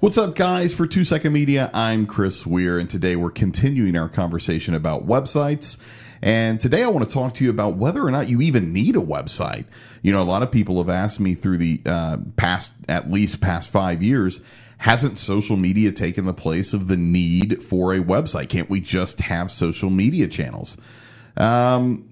What's up, guys? For Two Second Media, I'm Chris Weir, and today we're continuing our conversation about websites. And today I want to talk to you about whether or not you even need a website. You know, a lot of people have asked me through the uh, past, at least past five years, hasn't social media taken the place of the need for a website? Can't we just have social media channels? Um,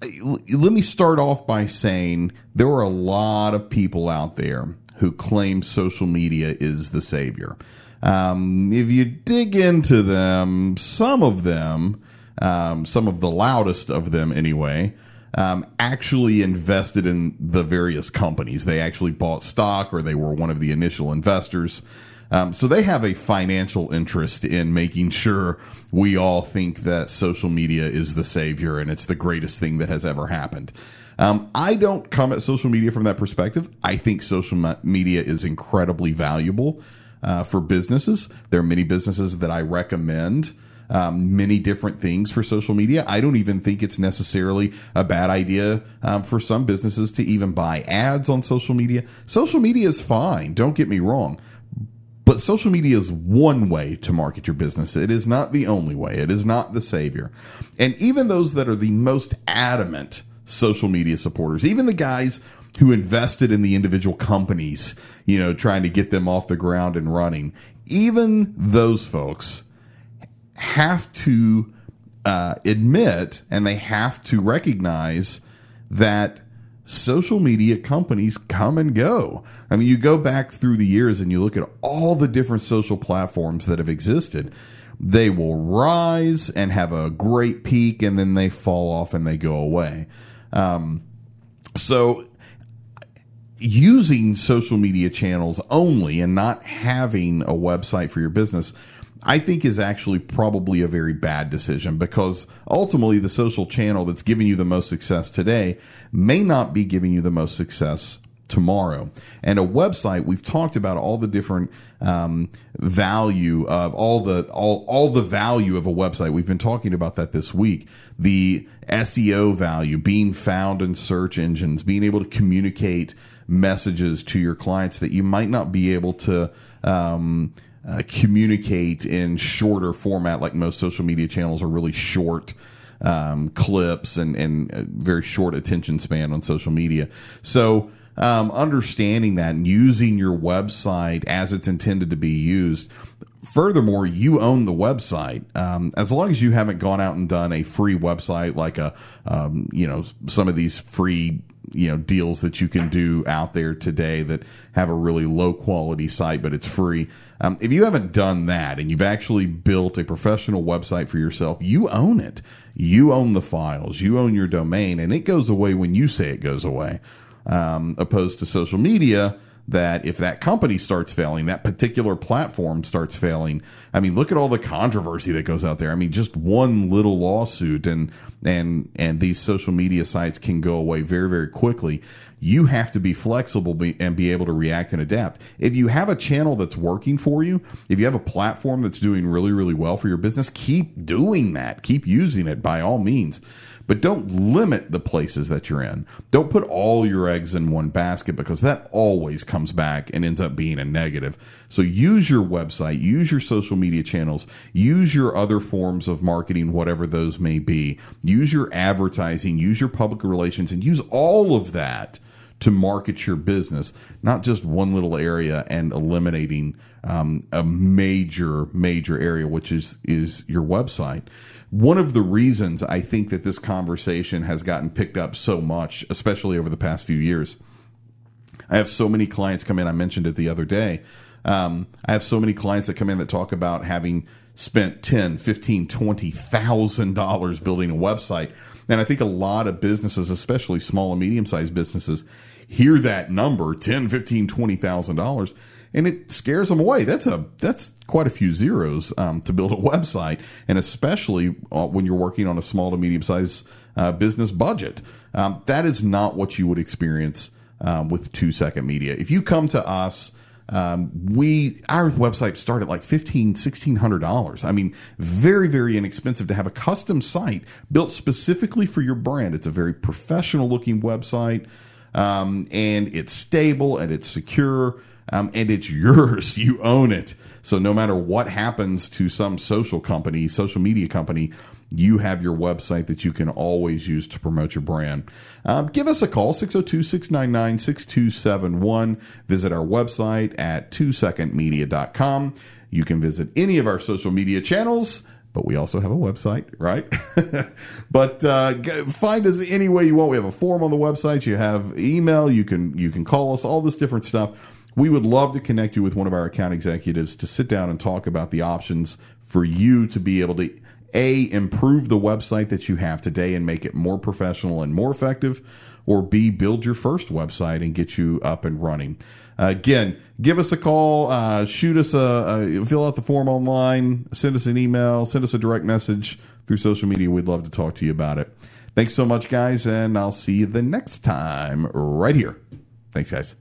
let me start off by saying there are a lot of people out there who claim social media is the savior. Um, if you dig into them, some of them, um, some of the loudest of them anyway, um, actually invested in the various companies. They actually bought stock or they were one of the initial investors. Um, so they have a financial interest in making sure we all think that social media is the savior and it's the greatest thing that has ever happened. Um, I don't come at social media from that perspective. I think social media is incredibly valuable uh, for businesses. There are many businesses that I recommend. Um, many different things for social media. I don't even think it's necessarily a bad idea um, for some businesses to even buy ads on social media. Social media is fine. Don't get me wrong. But social media is one way to market your business. It is not the only way. It is not the savior. And even those that are the most adamant social media supporters, even the guys who invested in the individual companies, you know, trying to get them off the ground and running, even those folks have to uh, admit and they have to recognize that social media companies come and go. I mean, you go back through the years and you look at all the different social platforms that have existed they will rise and have a great peak and then they fall off and they go away. Um, so using social media channels only and not having a website for your business I think is actually probably a very bad decision because ultimately the social channel that's giving you the most success today may not be giving you the most success tomorrow. And a website, we've talked about all the different um, value of all the all all the value of a website. We've been talking about that this week. The SEO value, being found in search engines, being able to communicate messages to your clients that you might not be able to. Um, uh, communicate in shorter format, like most social media channels are really short um, clips and and very short attention span on social media. So um, understanding that and using your website as it's intended to be used. Furthermore, you own the website. Um, as long as you haven't gone out and done a free website like a, um, you know, some of these free you know deals that you can do out there today that have a really low quality site but it's free um, if you haven't done that and you've actually built a professional website for yourself you own it you own the files you own your domain and it goes away when you say it goes away um, opposed to social media that if that company starts failing, that particular platform starts failing. I mean, look at all the controversy that goes out there. I mean, just one little lawsuit and and and these social media sites can go away very very quickly. You have to be flexible and be able to react and adapt. If you have a channel that's working for you, if you have a platform that's doing really really well for your business, keep doing that. Keep using it by all means but don't limit the places that you're in. Don't put all your eggs in one basket because that always comes back and ends up being a negative. So use your website, use your social media channels, use your other forms of marketing, whatever those may be. Use your advertising, use your public relations, and use all of that to market your business, not just one little area and eliminating um, a major, major area, which is is your website. One of the reasons I think that this conversation has gotten picked up so much, especially over the past few years, I have so many clients come in. I mentioned it the other day. Um, I have so many clients that come in that talk about having spent 10, 15, 20,000 dollars building a website. And I think a lot of businesses, especially small and medium sized businesses, hear that number, 10, 15, 20,000 dollars and it scares them away. That's a that's quite a few zeros um, to build a website, and especially uh, when you're working on a small to medium sized uh, business budget. Um, that is not what you would experience um, with Two Second Media. If you come to us um, we our website start at like fifteen, sixteen hundred dollars. I mean, very, very inexpensive to have a custom site built specifically for your brand. It's a very professional looking website, um, and it's stable and it's secure. Um, and it's yours. You own it. So no matter what happens to some social company, social media company, you have your website that you can always use to promote your brand. Um, give us a call, 602 699 6271. Visit our website at 2secondmedia.com. You can visit any of our social media channels but we also have a website, right? but uh, find us any way you want. We have a form on the website. You have email. You can you can call us. All this different stuff. We would love to connect you with one of our account executives to sit down and talk about the options for you to be able to a improve the website that you have today and make it more professional and more effective or b build your first website and get you up and running. Again give us a call uh, shoot us a, a, fill out the form online send us an email send us a direct message through social media. We'd love to talk to you about it. Thanks so much guys and i'll see you the next time right here. Thanks guys